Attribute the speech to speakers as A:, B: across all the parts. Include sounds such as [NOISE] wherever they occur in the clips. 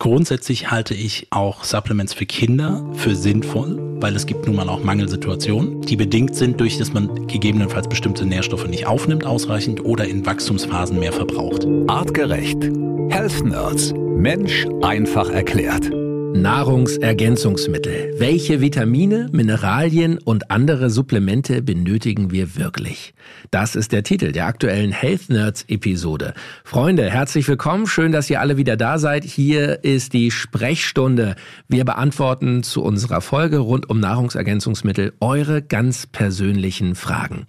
A: Grundsätzlich halte ich auch Supplements für Kinder für sinnvoll, weil es gibt nun mal auch Mangelsituationen, die bedingt sind durch, dass man gegebenenfalls bestimmte Nährstoffe nicht aufnimmt ausreichend oder in Wachstumsphasen mehr verbraucht.
B: Artgerecht. Health Nerds. Mensch einfach erklärt.
C: Nahrungsergänzungsmittel. Welche Vitamine, Mineralien und andere Supplemente benötigen wir wirklich? Das ist der Titel der aktuellen Health Nerds Episode. Freunde, herzlich willkommen. Schön, dass ihr alle wieder da seid. Hier ist die Sprechstunde. Wir beantworten zu unserer Folge rund um Nahrungsergänzungsmittel eure ganz persönlichen Fragen.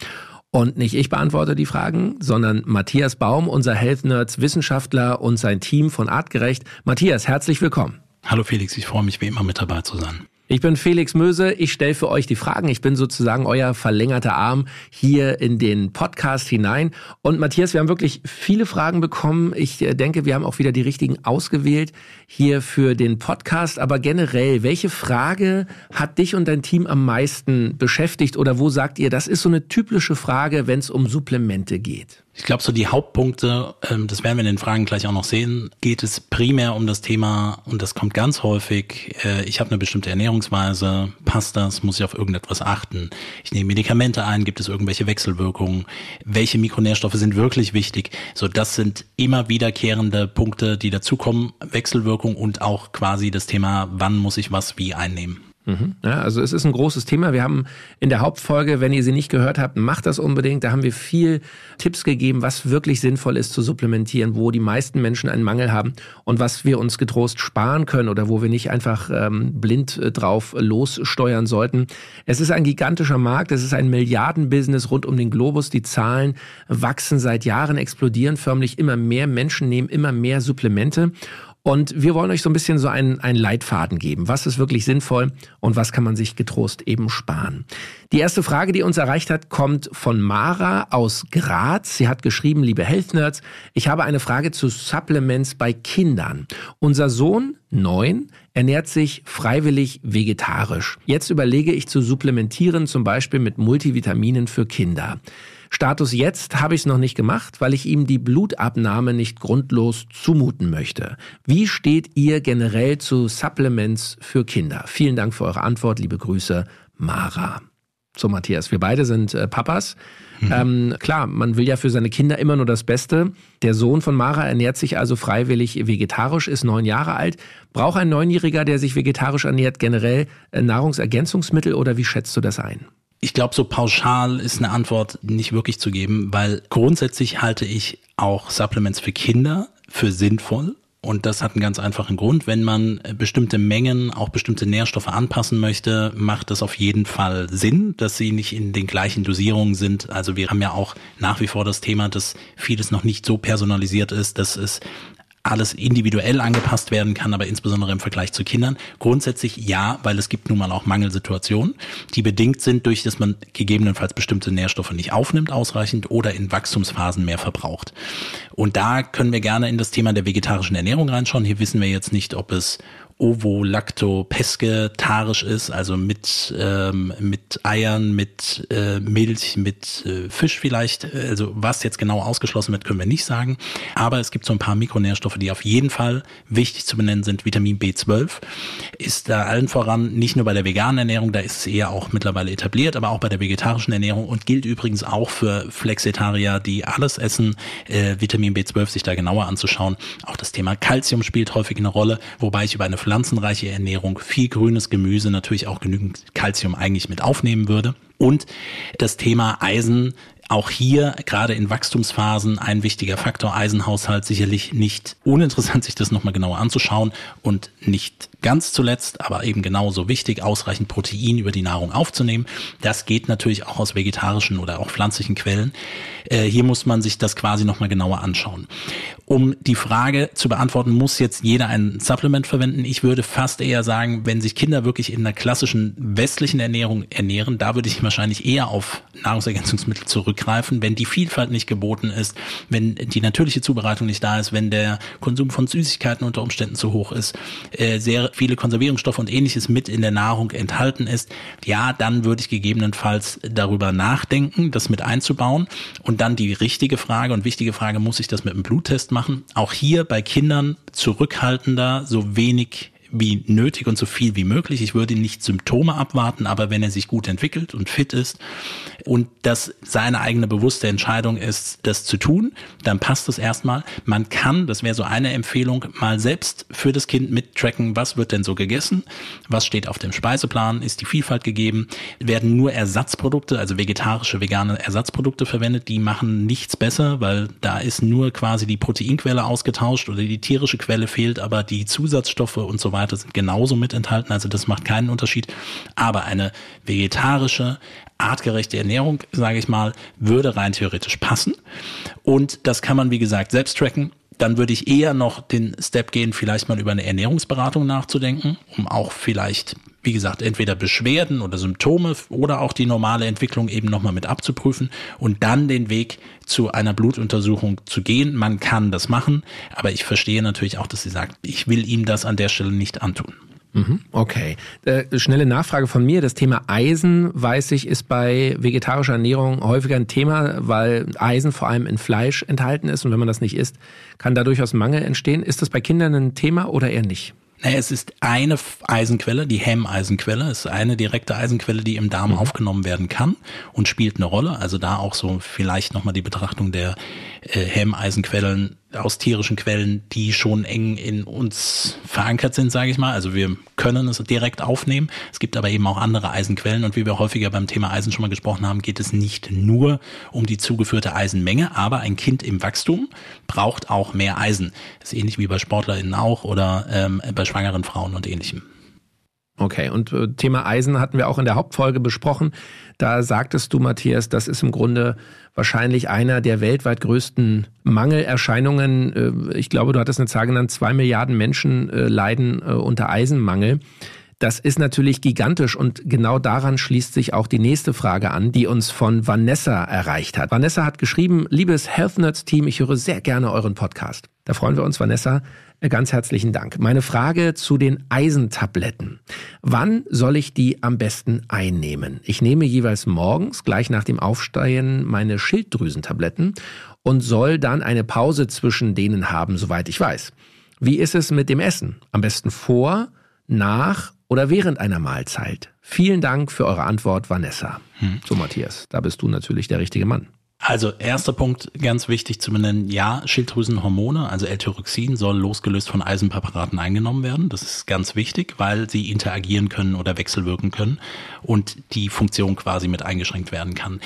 C: Und nicht ich beantworte die Fragen, sondern Matthias Baum, unser Health Nerds Wissenschaftler und sein Team von Artgerecht. Matthias, herzlich willkommen.
A: Hallo Felix, ich freue mich wie immer mit dabei zu sein.
C: Ich bin Felix Möse, ich stelle für euch die Fragen. Ich bin sozusagen euer verlängerter Arm hier in den Podcast hinein. Und Matthias, wir haben wirklich viele Fragen bekommen. Ich äh, denke, wir haben auch wieder die richtigen ausgewählt hier für den Podcast. Aber generell, welche Frage hat dich und dein Team am meisten beschäftigt? Oder wo sagt ihr, das ist so eine typische Frage, wenn es um Supplemente geht?
A: Ich glaube, so die Hauptpunkte, ähm, das werden wir in den Fragen gleich auch noch sehen, geht es primär um das Thema, und das kommt ganz häufig, äh, ich habe eine bestimmte Ernährungsweise, passt das, muss ich auf irgendetwas achten, ich nehme Medikamente ein, gibt es irgendwelche Wechselwirkungen, welche Mikronährstoffe sind wirklich wichtig, so das sind immer wiederkehrende Punkte, die dazukommen, Wechselwirkung und auch quasi das Thema, wann muss ich was wie einnehmen.
C: Mhm. Ja, also es ist ein großes Thema. Wir haben in der Hauptfolge, wenn ihr sie nicht gehört habt, macht das unbedingt. Da haben wir viel Tipps gegeben, was wirklich sinnvoll ist zu supplementieren, wo die meisten Menschen einen Mangel haben und was wir uns getrost sparen können oder wo wir nicht einfach ähm, blind äh, drauf lossteuern sollten. Es ist ein gigantischer Markt, es ist ein Milliardenbusiness rund um den Globus. Die Zahlen wachsen seit Jahren, explodieren förmlich. Immer mehr Menschen nehmen immer mehr Supplemente. Und wir wollen euch so ein bisschen so einen, einen Leitfaden geben. Was ist wirklich sinnvoll und was kann man sich getrost eben sparen? Die erste Frage, die uns erreicht hat, kommt von Mara aus Graz. Sie hat geschrieben, liebe Health Nerds, ich habe eine Frage zu Supplements bei Kindern. Unser Sohn, neun, ernährt sich freiwillig vegetarisch. Jetzt überlege ich zu supplementieren, zum Beispiel mit Multivitaminen für Kinder. Status jetzt habe ich es noch nicht gemacht, weil ich ihm die Blutabnahme nicht grundlos zumuten möchte. Wie steht ihr generell zu Supplements für Kinder? Vielen Dank für eure Antwort. Liebe Grüße, Mara. So, Matthias, wir beide sind äh, Papas. Mhm. Ähm, klar, man will ja für seine Kinder immer nur das Beste. Der Sohn von Mara ernährt sich also freiwillig vegetarisch, ist neun Jahre alt. Braucht ein Neunjähriger, der sich vegetarisch ernährt, generell äh, Nahrungsergänzungsmittel oder wie schätzt du das ein?
A: Ich glaube, so pauschal ist eine Antwort nicht wirklich zu geben, weil grundsätzlich halte ich auch Supplements für Kinder für sinnvoll. Und das hat einen ganz einfachen Grund. Wenn man bestimmte Mengen, auch bestimmte Nährstoffe anpassen möchte, macht das auf jeden Fall Sinn, dass sie nicht in den gleichen Dosierungen sind. Also wir haben ja auch nach wie vor das Thema, dass vieles noch nicht so personalisiert ist, dass es alles individuell angepasst werden kann, aber insbesondere im Vergleich zu Kindern. Grundsätzlich ja, weil es gibt nun mal auch Mangelsituationen, die bedingt sind durch, dass man gegebenenfalls bestimmte Nährstoffe nicht aufnimmt ausreichend oder in Wachstumsphasen mehr verbraucht. Und da können wir gerne in das Thema der vegetarischen Ernährung reinschauen. Hier wissen wir jetzt nicht, ob es ovo-lacto-pesketarisch ist, also mit, ähm, mit Eiern, mit äh, Milch, mit äh, Fisch vielleicht. Also was jetzt genau ausgeschlossen wird, können wir nicht sagen. Aber es gibt so ein paar Mikronährstoffe, die auf jeden Fall wichtig zu benennen sind. Vitamin B12 ist da allen voran, nicht nur bei der veganen Ernährung, da ist es eher auch mittlerweile etabliert, aber auch bei der vegetarischen Ernährung und gilt übrigens auch für Flexitarier, die alles essen, äh, Vitamin B12 sich da genauer anzuschauen. Auch das Thema Calcium spielt häufig eine Rolle, wobei ich über eine pflanzenreiche Ernährung, viel grünes Gemüse, natürlich auch genügend Kalzium eigentlich mit aufnehmen würde. Und das Thema Eisen auch hier gerade in Wachstumsphasen ein wichtiger Faktor. Eisenhaushalt sicherlich nicht uninteressant, sich das nochmal genauer anzuschauen und nicht ganz zuletzt, aber eben genauso wichtig, ausreichend Protein über die Nahrung aufzunehmen. Das geht natürlich auch aus vegetarischen oder auch pflanzlichen Quellen. Äh, hier muss man sich das quasi nochmal genauer anschauen. Um die Frage zu beantworten, muss jetzt jeder ein Supplement verwenden? Ich würde fast eher sagen, wenn sich Kinder wirklich in einer klassischen westlichen Ernährung ernähren, da würde ich wahrscheinlich eher auf Nahrungsergänzungsmittel zurück greifen, wenn die Vielfalt nicht geboten ist, wenn die natürliche Zubereitung nicht da ist, wenn der Konsum von Süßigkeiten unter Umständen zu hoch ist, äh, sehr viele Konservierungsstoffe und ähnliches mit in der Nahrung enthalten ist, ja, dann würde ich gegebenenfalls darüber nachdenken, das mit einzubauen. Und dann die richtige Frage und wichtige Frage, muss ich das mit einem Bluttest machen? Auch hier bei Kindern zurückhaltender, so wenig wie nötig und so viel wie möglich. Ich würde nicht Symptome abwarten, aber wenn er sich gut entwickelt und fit ist und das seine eigene bewusste Entscheidung ist, das zu tun, dann passt es erstmal. Man kann, das wäre so eine Empfehlung, mal selbst für das Kind mittracken, was wird denn so gegessen, was steht auf dem Speiseplan, ist die Vielfalt gegeben, werden nur Ersatzprodukte, also vegetarische, vegane Ersatzprodukte verwendet, die machen nichts besser, weil da ist nur quasi die Proteinquelle ausgetauscht oder die tierische Quelle fehlt, aber die Zusatzstoffe und so weiter weiter sind genauso mit enthalten. Also das macht keinen Unterschied. Aber eine vegetarische, artgerechte Ernährung, sage ich mal, würde rein theoretisch passen. Und das kann man, wie gesagt, selbst tracken dann würde ich eher noch den Step gehen, vielleicht mal über eine Ernährungsberatung nachzudenken, um auch vielleicht, wie gesagt, entweder Beschwerden oder Symptome oder auch die normale Entwicklung eben nochmal mit abzuprüfen und dann den Weg zu einer Blutuntersuchung zu gehen. Man kann das machen, aber ich verstehe natürlich auch, dass sie sagt, ich will ihm das an der Stelle nicht antun.
C: Mhm, okay. Äh, schnelle Nachfrage von mir. Das Thema Eisen, weiß ich, ist bei vegetarischer Ernährung häufiger ein Thema, weil Eisen vor allem in Fleisch enthalten ist und wenn man das nicht isst, kann da durchaus Mangel entstehen. Ist das bei Kindern ein Thema oder eher nicht?
A: Naja, es ist eine Eisenquelle, die Hemmeisenquelle. Es ist eine direkte Eisenquelle, die im Darm mhm. aufgenommen werden kann und spielt eine Rolle. Also da auch so vielleicht nochmal die Betrachtung der äh, Hemmeisenquellen aus tierischen Quellen, die schon eng in uns verankert sind, sage ich mal. Also wir können es direkt aufnehmen. Es gibt aber eben auch andere Eisenquellen und wie wir häufiger beim Thema Eisen schon mal gesprochen haben, geht es nicht nur um die zugeführte Eisenmenge, aber ein Kind im Wachstum braucht auch mehr Eisen. Das ist ähnlich wie bei SportlerInnen auch oder ähm, bei schwangeren Frauen und ähnlichem.
C: Okay, und äh, Thema Eisen hatten wir auch in der Hauptfolge besprochen. Da sagtest du, Matthias, das ist im Grunde wahrscheinlich einer der weltweit größten Mangelerscheinungen. Äh, ich glaube, du hattest eine Zahl genannt, zwei Milliarden Menschen äh, leiden unter Eisenmangel. Das ist natürlich gigantisch und genau daran schließt sich auch die nächste Frage an, die uns von Vanessa erreicht hat. Vanessa hat geschrieben, liebes Health Nerds Team, ich höre sehr gerne euren Podcast. Da freuen wir uns, Vanessa. Ganz herzlichen Dank. Meine Frage zu den Eisentabletten. Wann soll ich die am besten einnehmen? Ich nehme jeweils morgens, gleich nach dem Aufstehen, meine Schilddrüsentabletten und soll dann eine Pause zwischen denen haben, soweit ich weiß. Wie ist es mit dem Essen? Am besten vor, nach oder während einer Mahlzeit? Vielen Dank für eure Antwort, Vanessa. Hm. So, Matthias, da bist du natürlich der richtige Mann.
A: Also erster Punkt, ganz wichtig zu benennen, ja, Schilddrüsenhormone, also L-Tyroxin, soll losgelöst von Eisenpräparaten eingenommen werden. Das ist ganz wichtig, weil sie interagieren können oder wechselwirken können und die Funktion quasi mit eingeschränkt werden kann.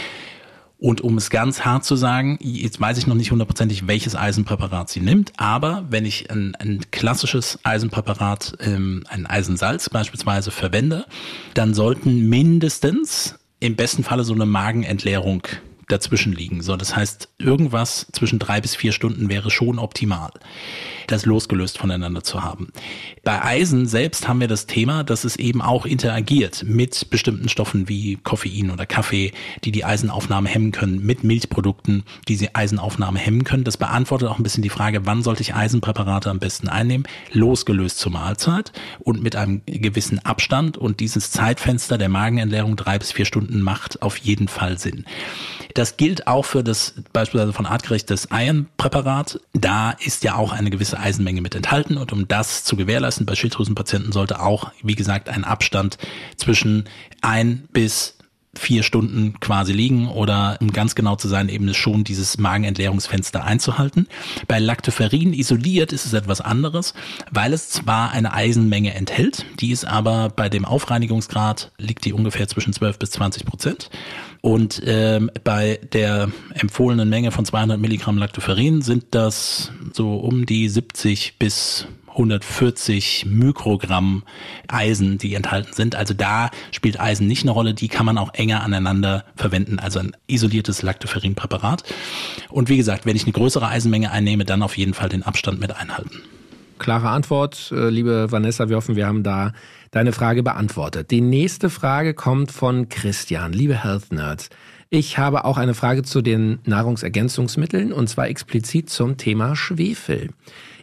A: Und um es ganz hart zu sagen, jetzt weiß ich noch nicht hundertprozentig, welches Eisenpräparat sie nimmt, aber wenn ich ein, ein klassisches Eisenpräparat, ähm, ein Eisensalz beispielsweise verwende, dann sollten mindestens im besten Falle so eine Magenentleerung dazwischen liegen. So, das heißt, irgendwas zwischen drei bis vier Stunden wäre schon optimal, das losgelöst voneinander zu haben. Bei Eisen selbst haben wir das Thema, dass es eben auch interagiert mit bestimmten Stoffen wie Koffein oder Kaffee, die die Eisenaufnahme hemmen können, mit Milchprodukten, die die Eisenaufnahme hemmen können. Das beantwortet auch ein bisschen die Frage, wann sollte ich Eisenpräparate am besten einnehmen? Losgelöst zur Mahlzeit und mit einem gewissen Abstand und dieses Zeitfenster der Magenentleerung drei bis vier Stunden macht auf jeden Fall Sinn. Das gilt auch für das beispielsweise von Artgerecht das Iron-Präparat. Da ist ja auch eine gewisse Eisenmenge mit enthalten und um das zu gewährleisten bei Schilddrüsenpatienten sollte auch, wie gesagt, ein Abstand zwischen ein bis vier Stunden quasi liegen oder um ganz genau zu sein, eben schon dieses Magenentleerungsfenster einzuhalten. Bei Lactoferrin isoliert ist es etwas anderes, weil es zwar eine Eisenmenge enthält, die ist aber bei dem Aufreinigungsgrad liegt die ungefähr zwischen 12 bis 20 Prozent. Und ähm, bei der empfohlenen Menge von 200 Milligramm Lactoferrin sind das so um die 70 bis 140 Mikrogramm Eisen, die enthalten sind. Also da spielt Eisen nicht eine Rolle. Die kann man auch enger aneinander verwenden, also ein isoliertes Lactoferrin-Präparat. Und wie gesagt, wenn ich eine größere Eisenmenge einnehme, dann auf jeden Fall den Abstand mit einhalten.
C: Klare Antwort, äh, liebe Vanessa. Wir hoffen, wir haben da deine Frage beantwortet. Die nächste Frage kommt von Christian. Liebe Health Nerds, Ich habe auch eine Frage zu den Nahrungsergänzungsmitteln und zwar explizit zum Thema Schwefel.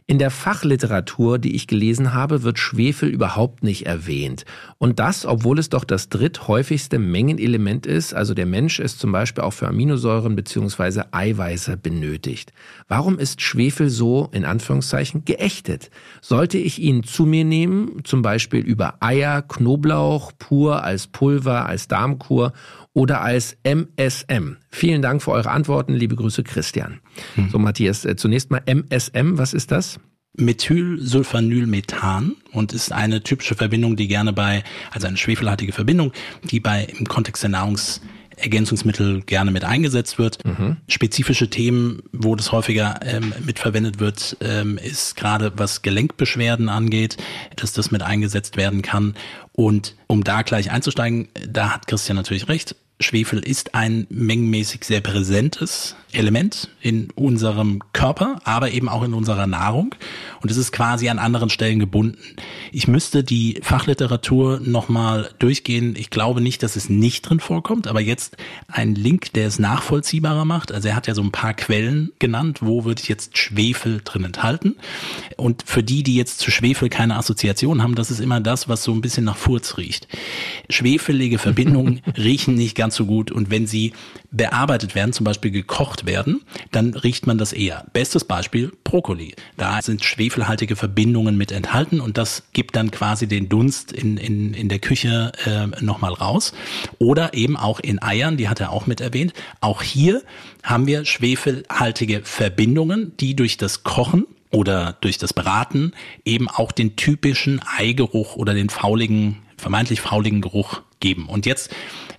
C: In der Fachliteratur, die ich gelesen habe, wird Schwefel überhaupt nicht erwähnt. Und das, obwohl es doch das dritthäufigste Mengenelement ist, also der Mensch es zum Beispiel auch für Aminosäuren bzw. Eiweiße benötigt. Warum ist Schwefel so, in Anführungszeichen, geächtet? Sollte ich ihn zu mir nehmen, zum Beispiel über Eier, Knoblauch, pur als Pulver, als Darmkur oder als MSM? Vielen Dank für eure Antworten. Liebe Grüße, Christian. Hm. So, Matthias, äh, zunächst mal MSM. Was ist das?
A: Methylsulfanylmethan und ist eine typische Verbindung, die gerne bei, also eine schwefelhaltige Verbindung, die bei im Kontext der Nahrungsergänzungsmittel gerne mit eingesetzt wird. Mhm. Spezifische Themen, wo das häufiger ähm, mitverwendet wird, ähm, ist gerade was Gelenkbeschwerden angeht, dass das mit eingesetzt werden kann. Und um da gleich einzusteigen, da hat Christian natürlich recht. Schwefel ist ein mengenmäßig sehr präsentes Element in unserem Körper, aber eben auch in unserer Nahrung. Und es ist quasi an anderen Stellen gebunden. Ich müsste die Fachliteratur nochmal durchgehen. Ich glaube nicht, dass es nicht drin vorkommt, aber jetzt ein Link, der es nachvollziehbarer macht. Also er hat ja so ein paar Quellen genannt, wo würde ich jetzt Schwefel drin enthalten. Und für die, die jetzt zu Schwefel keine Assoziation haben, das ist immer das, was so ein bisschen nach Furz riecht. Schwefelige Verbindungen [LAUGHS] riechen nicht ganz so gut und wenn sie bearbeitet werden, zum Beispiel gekocht werden, dann riecht man das eher. Bestes Beispiel Brokkoli. Da sind schwefelhaltige Verbindungen mit enthalten und das gibt dann quasi den Dunst in, in, in der Küche äh, nochmal raus. Oder eben auch in Eiern, die hat er auch mit erwähnt. Auch hier haben wir schwefelhaltige Verbindungen, die durch das Kochen oder durch das Braten eben auch den typischen Eigeruch oder den fauligen, vermeintlich fauligen Geruch geben. Und jetzt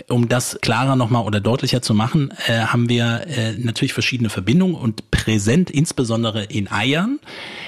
A: um das klarer nochmal oder deutlicher zu machen, äh, haben wir äh, natürlich verschiedene Verbindungen und präsent, insbesondere in Eiern,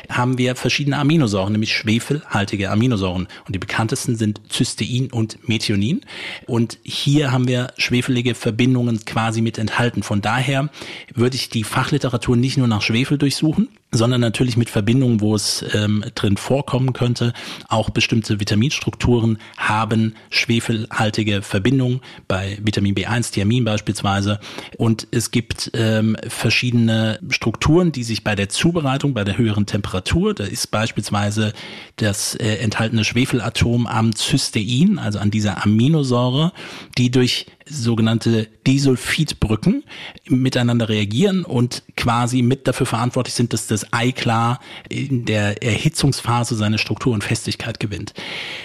A: haben wir verschiedene Aminosäuren, nämlich schwefelhaltige Aminosäuren. Und die bekanntesten sind Cystein und Methionin. Und hier haben wir schwefelige Verbindungen quasi mit enthalten. Von daher würde ich die Fachliteratur nicht nur nach Schwefel durchsuchen, sondern natürlich mit Verbindungen, wo es ähm, drin vorkommen könnte. Auch bestimmte Vitaminstrukturen haben schwefelhaltige Verbindungen, bei Vitamin B1, Thiamin beispielsweise. Und es gibt ähm, verschiedene Strukturen, die sich bei der Zubereitung, bei der höheren Temperatur, da ist beispielsweise das äh, enthaltene Schwefelatom am Cystein, also an dieser Aminosäure, die durch sogenannte Disulfidbrücken miteinander reagieren und quasi mit dafür verantwortlich sind, dass das Ei klar in der Erhitzungsphase seine Struktur und Festigkeit gewinnt.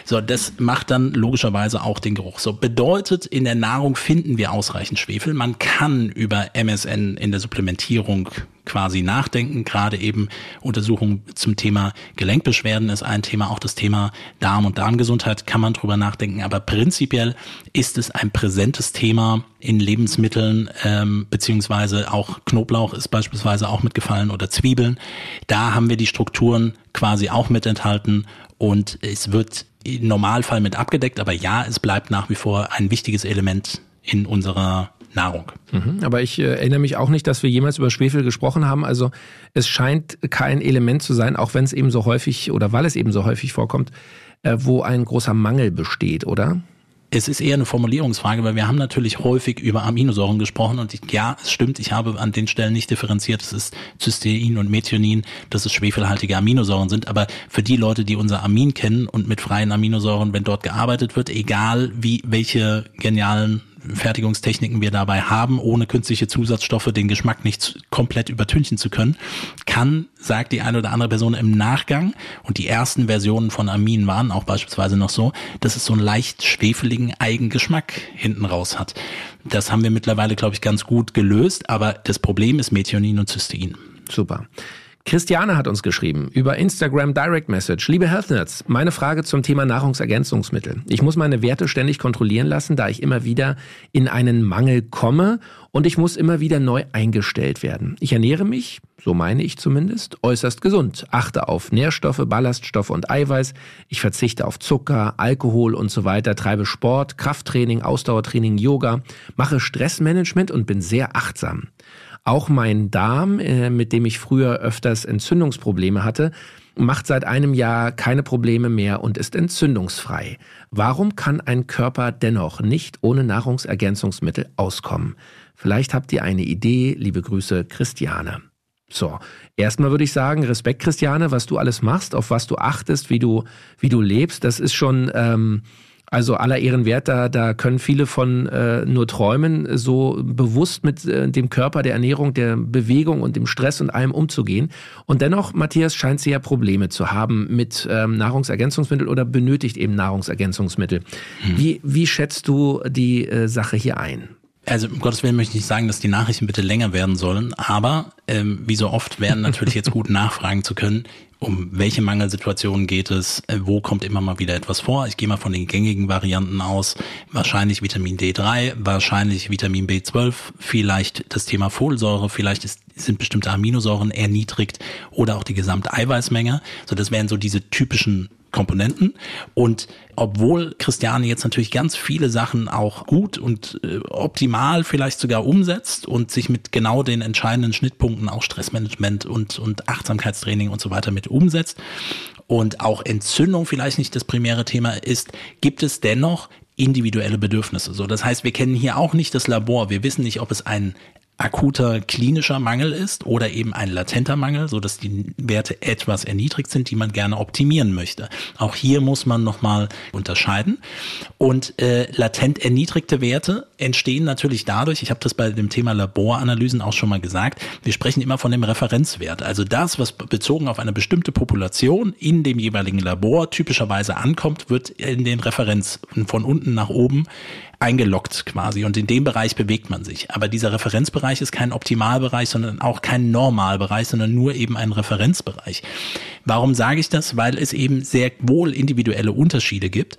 A: So, das macht dann logischerweise auch den Geruch. So bedeutet, in der Nahrung finden wir ausreichend Schwefel. Man kann über MSN in der Supplementierung quasi nachdenken. Gerade eben Untersuchungen zum Thema Gelenkbeschwerden ist ein Thema. Auch das Thema Darm und Darmgesundheit kann man drüber nachdenken. Aber prinzipiell ist es ein präsentes Thema in Lebensmitteln, ähm, beziehungsweise auch Knoblauch ist beispielsweise auch mitgefallen oder Zwiebeln. Da haben wir die Strukturen quasi auch mit enthalten und es wird im Normalfall mit abgedeckt. Aber ja, es bleibt nach wie vor ein wichtiges Element in unserer Nahrung.
C: Mhm, aber ich äh, erinnere mich auch nicht, dass wir jemals über Schwefel gesprochen haben. Also es scheint kein Element zu sein, auch wenn es eben so häufig oder weil es eben so häufig vorkommt, äh, wo ein großer Mangel besteht, oder?
A: Es ist eher eine Formulierungsfrage, weil wir haben natürlich häufig über Aminosäuren gesprochen und ich, ja, es stimmt, ich habe an den Stellen nicht differenziert, es ist Cystein und Methionin, dass es schwefelhaltige Aminosäuren sind, aber für die Leute, die unser Amin kennen und mit freien Aminosäuren, wenn dort gearbeitet wird, egal wie welche genialen Fertigungstechniken wir dabei haben, ohne künstliche Zusatzstoffe den Geschmack nicht komplett übertünchen zu können, kann, sagt die eine oder andere Person im Nachgang, und die ersten Versionen von Amin waren auch beispielsweise noch so, dass es so einen leicht schwefeligen Eigengeschmack hinten raus hat. Das haben wir mittlerweile, glaube ich, ganz gut gelöst, aber das Problem ist Methionin und Cystein.
C: Super. Christiane hat uns geschrieben über Instagram Direct Message. Liebe Health meine Frage zum Thema Nahrungsergänzungsmittel. Ich muss meine Werte ständig kontrollieren lassen, da ich immer wieder in einen Mangel komme und ich muss immer wieder neu eingestellt werden. Ich ernähre mich, so meine ich zumindest, äußerst gesund, achte auf Nährstoffe, Ballaststoffe und Eiweiß. Ich verzichte auf Zucker, Alkohol und so weiter, treibe Sport, Krafttraining, Ausdauertraining, Yoga, mache Stressmanagement und bin sehr achtsam. Auch mein Darm, äh, mit dem ich früher öfters Entzündungsprobleme hatte, macht seit einem Jahr keine Probleme mehr und ist entzündungsfrei. Warum kann ein Körper dennoch nicht ohne Nahrungsergänzungsmittel auskommen? Vielleicht habt ihr eine Idee. Liebe Grüße, Christiane. So, erstmal würde ich sagen, Respekt, Christiane, was du alles machst, auf was du achtest, wie du, wie du lebst, das ist schon ähm, also aller Ehren wert, da, da können viele von äh, nur träumen, so bewusst mit äh, dem Körper, der Ernährung, der Bewegung und dem Stress und allem umzugehen. Und dennoch, Matthias, scheint sie ja Probleme zu haben mit ähm, Nahrungsergänzungsmittel oder benötigt eben Nahrungsergänzungsmittel. Hm. Wie, wie schätzt du die äh, Sache hier ein?
A: Also um Gottes Willen möchte ich nicht sagen, dass die Nachrichten bitte länger werden sollen, aber ähm, wie so oft werden natürlich jetzt gut [LAUGHS] nachfragen zu können, um welche Mangelsituationen geht es, äh, wo kommt immer mal wieder etwas vor. Ich gehe mal von den gängigen Varianten aus, wahrscheinlich Vitamin D3, wahrscheinlich Vitamin B12, vielleicht das Thema Folsäure, vielleicht ist, sind bestimmte Aminosäuren erniedrigt oder auch die gesamte Eiweißmenge. So, das wären so diese typischen Komponenten. Und obwohl Christiane jetzt natürlich ganz viele Sachen auch gut und äh, optimal vielleicht sogar umsetzt und sich mit genau den entscheidenden Schnittpunkten auch Stressmanagement und, und Achtsamkeitstraining und so weiter mit umsetzt und auch Entzündung vielleicht nicht das primäre Thema ist, gibt es dennoch individuelle Bedürfnisse. So, das heißt, wir kennen hier auch nicht das Labor. Wir wissen nicht, ob es ein akuter klinischer Mangel ist oder eben ein latenter Mangel, so dass die Werte etwas erniedrigt sind, die man gerne optimieren möchte. Auch hier muss man nochmal unterscheiden. Und äh, latent erniedrigte Werte entstehen natürlich dadurch, ich habe das bei dem Thema Laboranalysen auch schon mal gesagt, wir sprechen immer von dem Referenzwert. Also das, was bezogen auf eine bestimmte Population in dem jeweiligen Labor typischerweise ankommt, wird in den Referenz von unten nach oben eingeloggt quasi und in dem Bereich bewegt man sich. Aber dieser Referenzbereich ist kein Optimalbereich, sondern auch kein Normalbereich, sondern nur eben ein Referenzbereich. Warum sage ich das? Weil es eben sehr wohl individuelle Unterschiede gibt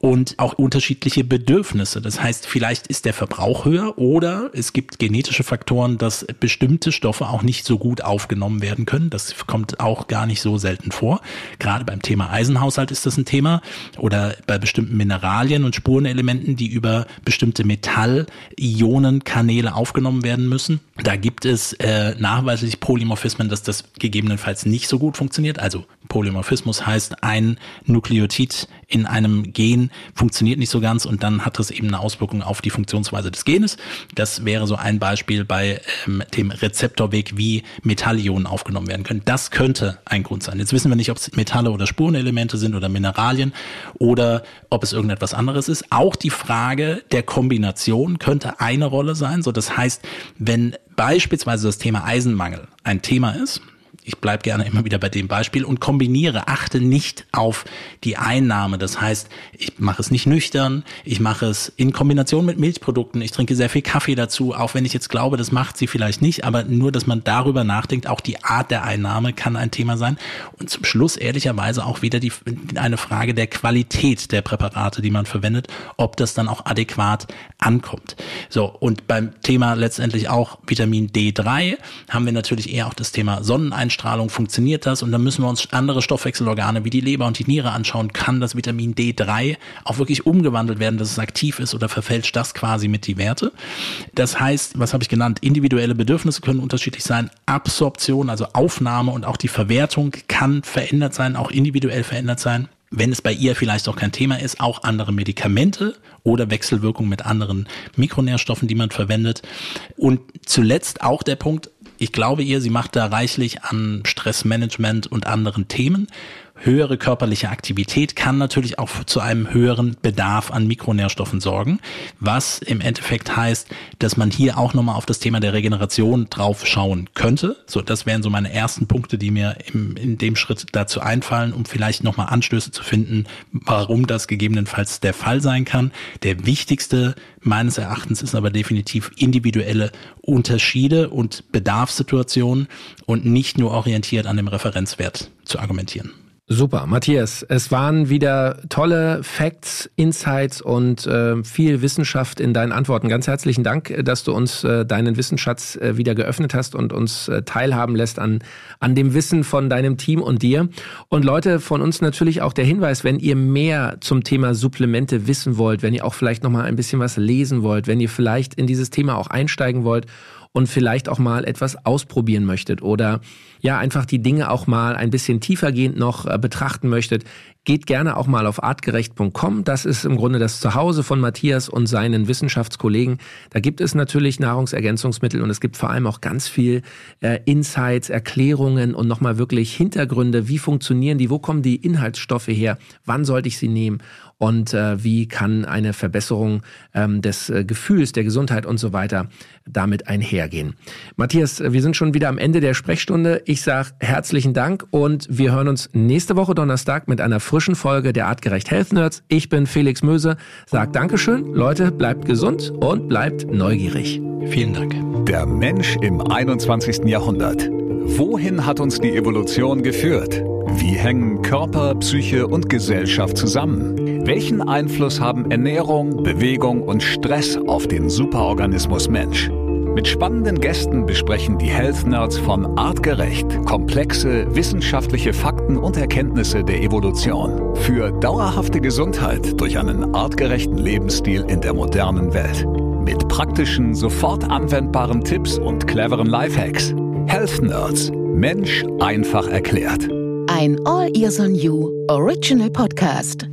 A: und auch unterschiedliche Bedürfnisse. Das heißt, vielleicht ist der Verbrauch höher oder es gibt genetische Faktoren, dass bestimmte Stoffe auch nicht so gut aufgenommen werden können. Das kommt auch gar nicht so selten vor. Gerade beim Thema Eisenhaushalt ist das ein Thema oder bei bestimmten Mineralien und Spurenelementen, die über bestimmte Metallionenkanäle aufgenommen werden müssen. Da gibt es äh, nachweislich Polymorphismen, dass das gegebenenfalls nicht so gut funktioniert. Also Polymorphismus heißt, ein Nukleotid in einem Gen funktioniert nicht so ganz und dann hat das eben eine Auswirkung auf die Funktionsweise des Genes. Das wäre so ein Beispiel bei ähm, dem Rezeptorweg, wie Metallionen aufgenommen werden können. Das könnte ein Grund sein. Jetzt wissen wir nicht, ob es Metalle oder Spurenelemente sind oder Mineralien oder ob es irgendetwas anderes ist. Auch die Frage der Kombination könnte eine Rolle sein. So, das heißt, wenn beispielsweise das Thema Eisenmangel ein Thema ist, ich bleibe gerne immer wieder bei dem Beispiel und kombiniere, achte nicht auf die Einnahme. Das heißt, ich mache es nicht nüchtern, ich mache es in Kombination mit Milchprodukten, ich trinke sehr viel Kaffee dazu, auch wenn ich jetzt glaube, das macht sie vielleicht nicht, aber nur, dass man darüber nachdenkt, auch die Art der Einnahme kann ein Thema sein. Und zum Schluss ehrlicherweise auch wieder die, eine Frage der Qualität der Präparate, die man verwendet, ob das dann auch adäquat ankommt. So, und beim Thema letztendlich auch Vitamin D3 haben wir natürlich eher auch das Thema Sonneneinstrahlung Sonneneinstrahlung funktioniert das und dann müssen wir uns andere Stoffwechselorgane wie die Leber und die Niere anschauen. Kann das Vitamin D3 auch wirklich umgewandelt werden, dass es aktiv ist oder verfälscht das quasi mit die Werte? Das heißt, was habe ich genannt? Individuelle Bedürfnisse können unterschiedlich sein. Absorption, also Aufnahme und auch die Verwertung kann verändert sein, auch individuell verändert sein wenn es bei ihr vielleicht auch kein Thema ist, auch andere Medikamente oder Wechselwirkung mit anderen Mikronährstoffen, die man verwendet. Und zuletzt auch der Punkt, ich glaube ihr, sie macht da reichlich an Stressmanagement und anderen Themen höhere körperliche Aktivität kann natürlich auch zu einem höheren Bedarf an Mikronährstoffen sorgen, was im Endeffekt heißt, dass man hier auch nochmal auf das Thema der Regeneration drauf schauen könnte. So, das wären so meine ersten Punkte, die mir im, in dem Schritt dazu einfallen, um vielleicht nochmal Anstöße zu finden, warum das gegebenenfalls der Fall sein kann. Der wichtigste meines Erachtens ist aber definitiv individuelle Unterschiede und Bedarfssituationen und nicht nur orientiert an dem Referenzwert zu argumentieren.
C: Super, Matthias. Es waren wieder tolle Facts, Insights und äh, viel Wissenschaft in deinen Antworten. Ganz herzlichen Dank, dass du uns äh, deinen Wissensschatz äh, wieder geöffnet hast und uns äh, teilhaben lässt an, an dem Wissen von deinem Team und dir. Und Leute, von uns natürlich auch der Hinweis, wenn ihr mehr zum Thema Supplemente wissen wollt, wenn ihr auch vielleicht nochmal ein bisschen was lesen wollt, wenn ihr vielleicht in dieses Thema auch einsteigen wollt und vielleicht auch mal etwas ausprobieren möchtet oder ja einfach die Dinge auch mal ein bisschen tiefergehend noch äh, betrachten möchtet, geht gerne auch mal auf artgerecht.com. Das ist im Grunde das Zuhause von Matthias und seinen Wissenschaftskollegen. Da gibt es natürlich Nahrungsergänzungsmittel und es gibt vor allem auch ganz viel äh, Insights, Erklärungen und nochmal wirklich Hintergründe. Wie funktionieren die? Wo kommen die Inhaltsstoffe her? Wann sollte ich sie nehmen? und äh, wie kann eine Verbesserung ähm, des äh, Gefühls, der Gesundheit und so weiter damit einhergehen. Matthias, wir sind schon wieder am Ende der Sprechstunde. Ich sage herzlichen Dank und wir hören uns nächste Woche Donnerstag mit einer frischen Folge der Artgerecht Health Nerds. Ich bin Felix Möse, sag Dankeschön. Leute, bleibt gesund und bleibt neugierig.
A: Vielen Dank.
B: Der Mensch im 21. Jahrhundert. Wohin hat uns die Evolution geführt? Wie hängen Körper, Psyche und Gesellschaft zusammen? Welchen Einfluss haben Ernährung, Bewegung und Stress auf den Superorganismus Mensch? Mit spannenden Gästen besprechen die Health Nerds von Artgerecht komplexe wissenschaftliche Fakten und Erkenntnisse der Evolution für dauerhafte Gesundheit durch einen artgerechten Lebensstil in der modernen Welt. Mit praktischen, sofort anwendbaren Tipps und cleveren Lifehacks. Health Nerds. Mensch einfach erklärt.
D: Ein All Ears on You Original Podcast.